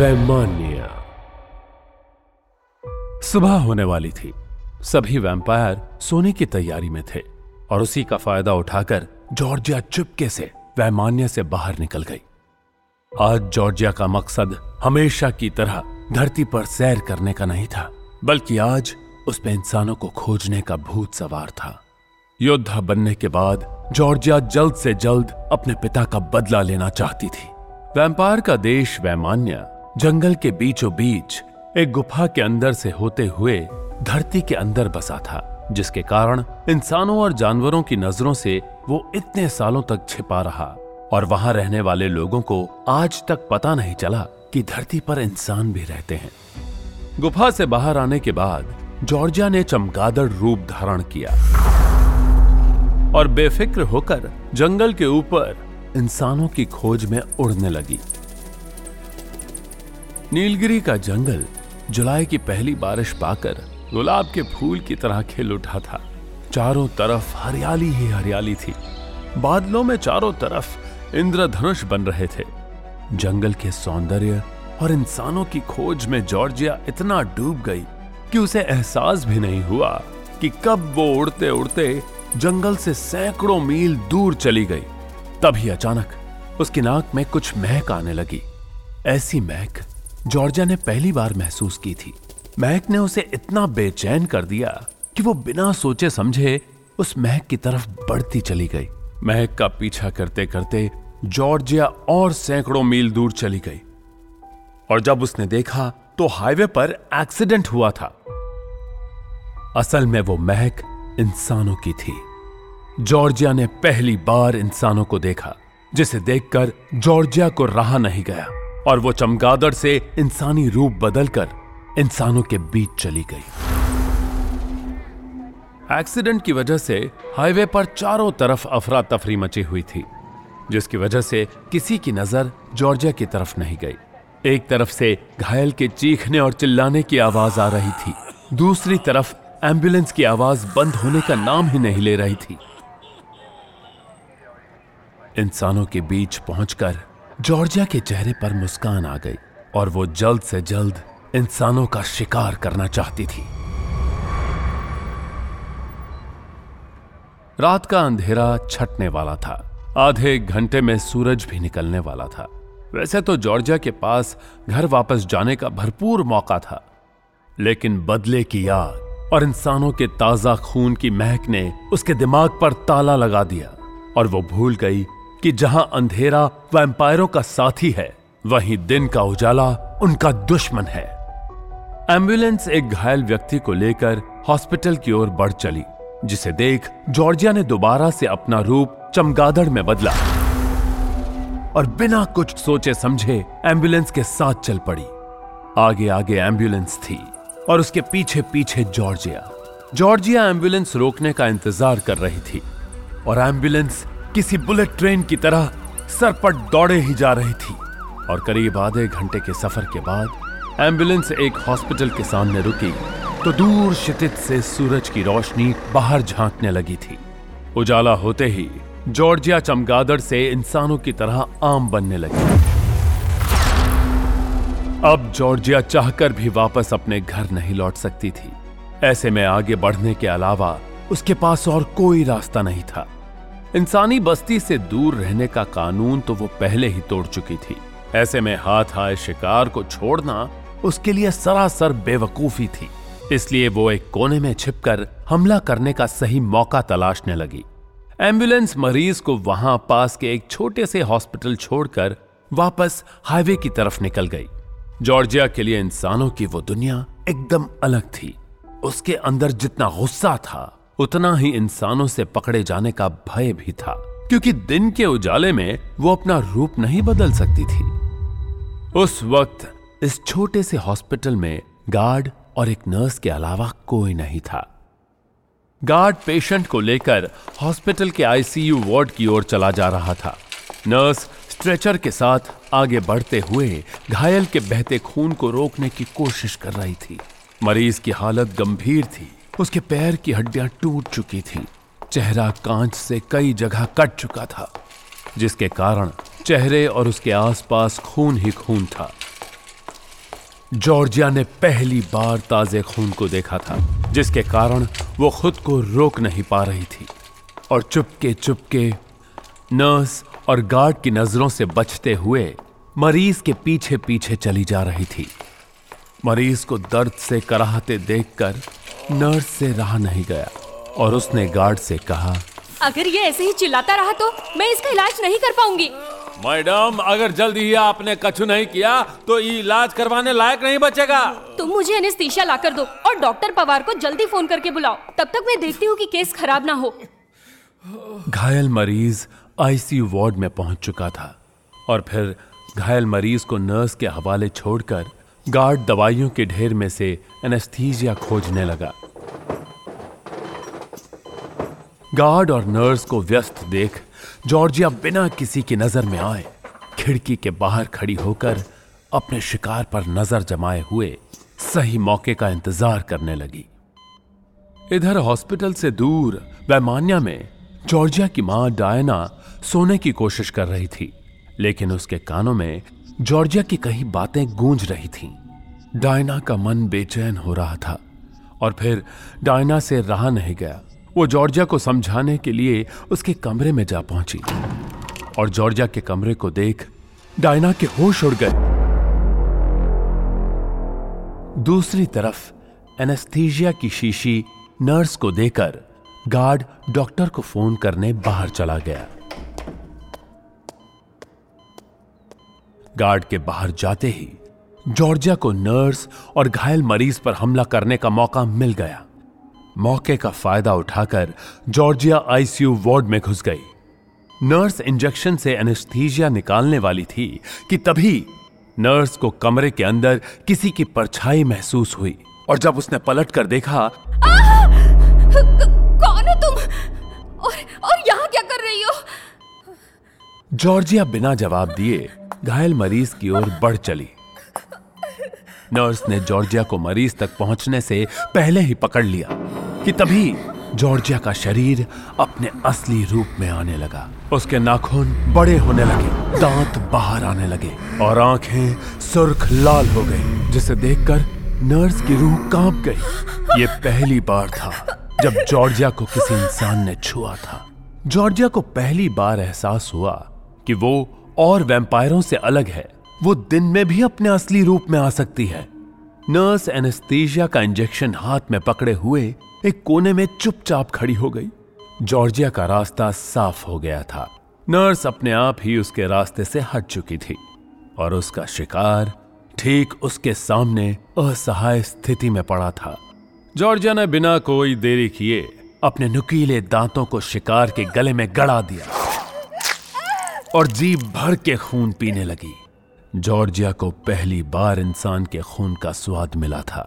वैमान्य सुबह होने वाली थी। सभी वैम्पायर सोने की तैयारी में थे और उसी का फ़ायदा उठाकर जॉर्जिया चुपके से वैमान्य से बाहर निकल गई। आज जॉर्जिया का मकसद हमेशा की तरह धरती पर सैर करने का नहीं था, बल्कि आज उस इंसानों को खोजने का भूत सवार था। योद्धा बनने के बाद जॉर्जिया जल्द से जल्द अपने पिता का बदला लेना चाहती थी। वैम्पायर का देश वैमान्य जंगल के बीचों बीच एक गुफा के अंदर से होते हुए धरती के अंदर बसा था, जिसके कारण इंसानों और जानवरों की नज़रों से वो इतने सालों तक छिपा रहा। और वहाँ रहने वाले लोगों को आज तक पता नहीं चला कि धरती पर इंसान भी रहते हैं। गुफा से बाहर आने के बाद जॉर्जिया ने चमगादड़ रूप धारण किया और बेफिक्र होकर जंगल के ऊपर इंसानों की खोज में उड़ने लगी। नीलगिरी का जंगल जुलाई की पहली बारिश पाकर गुलाब के फूल की तरह खिल उठा था। चारों तरफ़ हरियाली ही हरियाली थी। बादलों में चारों तरफ़ इंद्रधनुष बन रहे थे। जंगल के सौंदर्य और इंसानों की खोज में जॉर्जिया इतना डूब गई कि उसे एहसास भी नहीं हुआ कि कब वो उड़ते उड़ते जंगल से सैकड़ों मील दूर चली गई। तभी अचानक उसकी नाक में कुछ महक आने लगी। ऐसी महक जॉर्जिया ने पहली बार महसूस की थी। महक ने उसे इतना बेचैन कर दिया कि वो बिना सोचे समझे उस महक की तरफ़ बढ़ती चली गई। महक का पीछा करते करते जॉर्जिया और सैकड़ों मील दूर चली गई। और जब उसने देखा तो हाईवे पर एक्सीडेंट हुआ था। असल में वो महक इंसानों की थी। जॉर्जिया ने पहली बार इंसानों को देखा, जिसे देखकर जॉर्जिया को रहा नहीं गया। और वो चमगादड़ से इंसानी रूप बदलकर इंसानों के बीच चली गई। एक्सीडेंट की वजह से हाईवे पर चारों तरफ़ अफरा तफरी मची हुई थी, जिसकी वजह से किसी की नज़र जॉर्जिया की तरफ़ नहीं गई। एक तरफ़ से घायल के चीखने और चिल्लाने की आवाज़ आ रही थी। दूसरी तरफ़ एंबुलेंस की आवाज़ बंद होने का नाम ही नहीं ले रही थी। इंसानों के बीच पहुंचकर जॉर्जिया के चेहरे पर मुस्कान आ गई और वो जल्द से जल्द इंसानों का शिकार करना चाहती थी। रात का अंधेरा छटने वाला था। आधे घंटे में सूरज भी निकलने वाला था। वैसे तो जॉर्जिया के पास घर वापस जाने का भरपूर मौका था। लेकिन बदले की याद और इंसानों के ताज़ा खून की महक ने उसके दिमाग पर ताला लगा दिया और वो भूल गई कि जहाँ अंधेरा वैम्पायरों का साथी है, वहीं दिन का उजाला उनका दुश्मन है। एंबुलेंस एक घायल व्यक्ति को लेकर हॉस्पिटल की ओर बढ़ चली, जिसे देख जॉर्जिया ने दोबारा से अपना रूप चमगादड़ में बदला। और बिना कुछ सोचे समझे एंबुलेंस के साथ चल पड़ी। आगे आगे एंबुलेंस थी और उसके पीछे पीछे जॉर्जिया जॉर्जिया एंबुलेंस रोकने का इंतज़ार कर रही थी और एंबुलेंस किसी बुलेट ट्रेन की तरह सरपट दौड़े ही जा रही थी और करीब आधे घंटे के सफ़र के बाद एंबुलेंस एक हॉस्पिटल के सामने रुकी तो दूर क्षितिज से सूरज की रोशनी बाहर झांकने लगी थी। उजाला होते ही जॉर्जिया चमगादड़ से इंसानों की तरह आम बनने लगी। अब जॉर्जिया चाहकर भी वापस अपने घर नहीं लौट सकती थी। ऐसे में आगे बढ़ने के अलावा उसके पास और कोई रास्ता नहीं था। इंसानी बस्ती से दूर रहने का कानून तो वो पहले ही तोड़ चुकी थी। ऐसे में हाथ आए शिकार को छोड़ना उसके लिए सरासर बेवकूफ़ी थी। इसलिए वो एक कोने में छिपकर हमला करने का सही मौका तलाशने लगी। एंबुलेंस मरीज़ को वहाँ पास के एक छोटे से हॉस्पिटल छोड़कर वापस हाईवे की तरफ़ निकल गई। जॉर्जिया के लिए इंसानों की वो दुनिया एकदम अलग थी। उसके अंदर जितना गुस्सा था उतना ही इंसानों से पकड़े जाने का भय भी था, क्योंकि दिन के उजाले में वो अपना रूप नहीं बदल सकती थी। उस वक्त इस छोटे से हॉस्पिटल में गार्ड और एक नर्स के अलावा कोई नहीं था। गार्ड पेशेंट को लेकर हॉस्पिटल के आईसीयू वार्ड की ओर चला जा रहा था। नर्स स्ट्रेचर के साथ आगे बढ़ते हुए घायल के बहते खून को रोकने की कोशिश कर रही थी। मरीज़ की हालत गंभीर थी। उसके पैर की हड्डियाँ टूट चुकी थी। चेहरा कांच से कई जगह कट चुका था, जिसके कारण चेहरे और उसके आसपास खून ही खून था। जॉर्जिया ने पहली बार ताजे खून को देखा था, जिसके कारण वो खुद को रोक नहीं पा रही थी। और चुपके चुपके नर्स और गार्ड की नज़रों से बचते हुए मरीज़ के पीछे पीछे चली जा रही थी। मरीज़ को दर्द से कराहते देखकर नर्स से रहा नहीं गया और उसने गार्ड से कहा अगर ये ऐसे ही चिल्लाता रहा तो मैं इसका इलाज नहीं कर पाऊँगी। मैडम अगर जल्दी ही आपने कछु नहीं किया तो इलाज करवाने लायक नहीं बचेगा। तुम मुझे एनेस्थीसिया ला कर दो और डॉक्टर पवार को जल्दी फ़ोन करके बुलाओ। तब तक मैं देखती हूँ कि केस खराब ना हो। घायल मरीज़ आईसीयू वार्ड में पहुँच चुका था और फिर घायल मरीज़ को नर्स के हवाले छोड़कर गार्ड दवाइयों के ढेर में से एनेस्थीजिया खोजने लगा। गार्ड और नर्स को व्यस्त देख जॉर्जिया बिना किसी की नज़र में आए। खिड़की के बाहर खड़ी होकर अपने शिकार पर नज़र जमाए हुए सही मौके का इंतज़ार करने लगी। इधर हॉस्पिटल से दूर, वैमान्या में, जॉर्जिया की माँ डायना सोने की कोशिश कर रही थी, लेकिन उसके कानों में जॉर्जिया की कई बातें गूंज रही थीं। डायना का मन बेचैन हो रहा था और फिर डायना से रहा नहीं गया। वो जॉर्जिया को समझाने के लिए उसके कमरे में जा पहुँची और जॉर्जिया के कमरे को देख डायना के होश उड़ गए। दूसरी तरफ़, एनेस्थीजिया की शीशी नर्स को देकर गार्ड डॉक्टर को फ़ोन करने बाहर चला गया। गार्ड के बाहर जाते ही जॉर्जिया को नर्स और घायल मरीज़ पर हमला करने का मौका मिल गया। मौके का फ़ायदा उठाकर जॉर्जिया आईसीयू वार्ड में घुस गई। नर्स इंजेक्शन से एनेस्थीजिया निकालने वाली थी कि तभी नर्स को कमरे के अंदर किसी की परछाई महसूस हुई और जब उसने पलट कर देखा कौन हो तुम? और और यहाँ क्या कर रही हो? जॉर्जिया बिना जवाब दिए घायल मरीज़ की ओर बढ़ चली। नर्स ने जॉर्जिया को मरीज़ तक पहुँचने से पहले ही पकड़ लिया कि तभी जॉर्जिया का शरीर अपने असली रूप में आने लगा। उसके नाखून बड़े होने लगे, दांत बाहर आने लगे और आँखें सुर्ख लाल हो गई, जिसे देखकर नर्स की रूह काँप गई। ये पहली बार था जब जॉर्जिया को किसी इंसान ने छुआ था। जॉर्जिया को पहली बार एहसास हुआ कि वो और वैम्पायरों से अलग है। वो दिन में भी अपने असली रूप में आ सकती है। नर्स एनेस्थीजिया का इंजेक्शन हाथ में पकड़े हुए एक कोने में चुपचाप खड़ी हो गई। जॉर्जिया का रास्ता साफ़ हो गया था। नर्स अपने आप ही उसके रास्ते से हट चुकी थी और उसका शिकार ठीक उसके सामने असहाय स्थिति में पड़ा था। जॉर्जिया ने बिना कोई देरी किए अपने नुकीले दांतों को शिकार के गले में गड़ा दिया और जीभ भर के खून पीने लगी। जॉर्जिया को पहली बार इंसान के खून का स्वाद मिला था।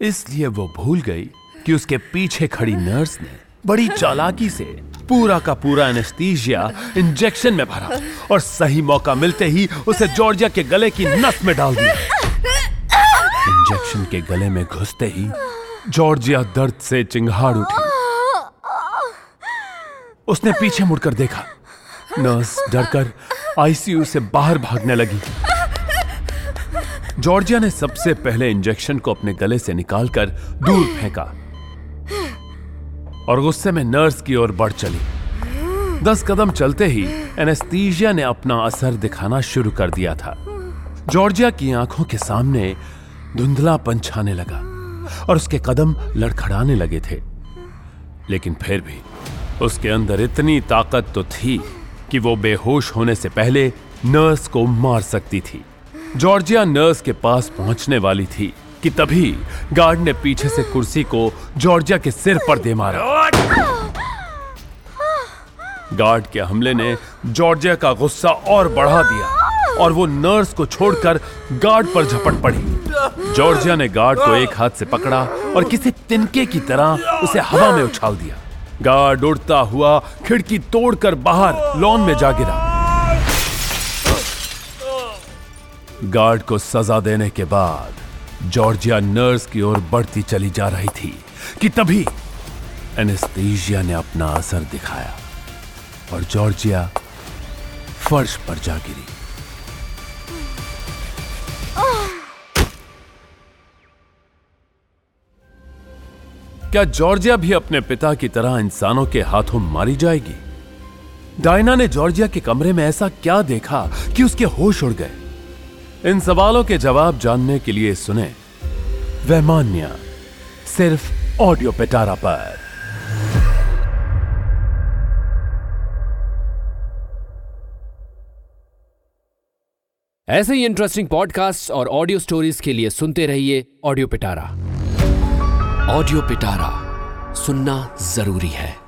इसलिए वो भूल गई कि उसके पीछे खड़ी नर्स ने बड़ी चालाकी से पूरा का पूरा एनेस्थीजिया इंजेक्शन में भरा और सही मौका मिलते ही उसे जॉर्जिया के गले की नस में डाल दिया। इंजेक्शन के गले में घुसते ही जॉर्जिया दर्द से चिंगाड़ उठी। उसने पीछे मुड़कर देखा। नर्स डरकर आईसीयू से बाहर भागने लगी। जॉर्जिया ने सबसे पहले इंजेक्शन को अपने गले से निकालकर दूर फेंका। और गुस्से में नर्स की ओर बढ़ चली। दस कदम चलते ही एनेस्थीजिया ने अपना असर दिखाना शुरू कर दिया था। जॉर्जिया की आँखों के सामने धुंधला पंछाने लगा और उसके कदम लड़खड़ाने लगे थे। लेकिन फिर भी उसके अंदर इतनी ताकत तो थी कि वो बेहोश होने से पहले नर्स को मार सकती थी। जॉर्जिया नर्स के पास पहुँचने वाली थी कि तभी गार्ड ने पीछे से कुर्सी को जॉर्जिया के सिर पर दे मारा। गार्ड के हमले ने जॉर्जिया का गुस्सा और बढ़ा दिया और वो नर्स को छोड़कर गार्ड पर झपट पड़ी। जॉर्जिया ने गार्ड को एक हाथ से पकड़ा और किसी तिनके की तरह उसे हवा में उछाल दिया। गार्ड उड़ता हुआ खिड़की तोड़कर बाहर लॉन में जा गिरा। गार्ड को सजा देने के बाद, जॉर्जिया नर्स की ओर बढ़ती चली जा रही थी कि तभी एनेस्थीसिया ने अपना असर दिखाया और जॉर्जिया फर्श पर जा गिरी। क्या जॉर्जिया भी अपने पिता की तरह इंसानों के हाथों मारी जाएगी? डायना ने जॉर्जिया के कमरे में ऐसा क्या देखा कि उसके होश उड़ गए? इन सवालों के जवाब जानने के लिए सुने वैमान्या, सिर्फ़ ऑडियो पिटारा पर। ऐसे ही इंटरेस्टिंग पॉडकास्ट और ऑडियो स्टोरीज के लिए सुनते रहिए ऑडियो पिटारा। ऑडियो पिटारा सुनना ज़रूरी है।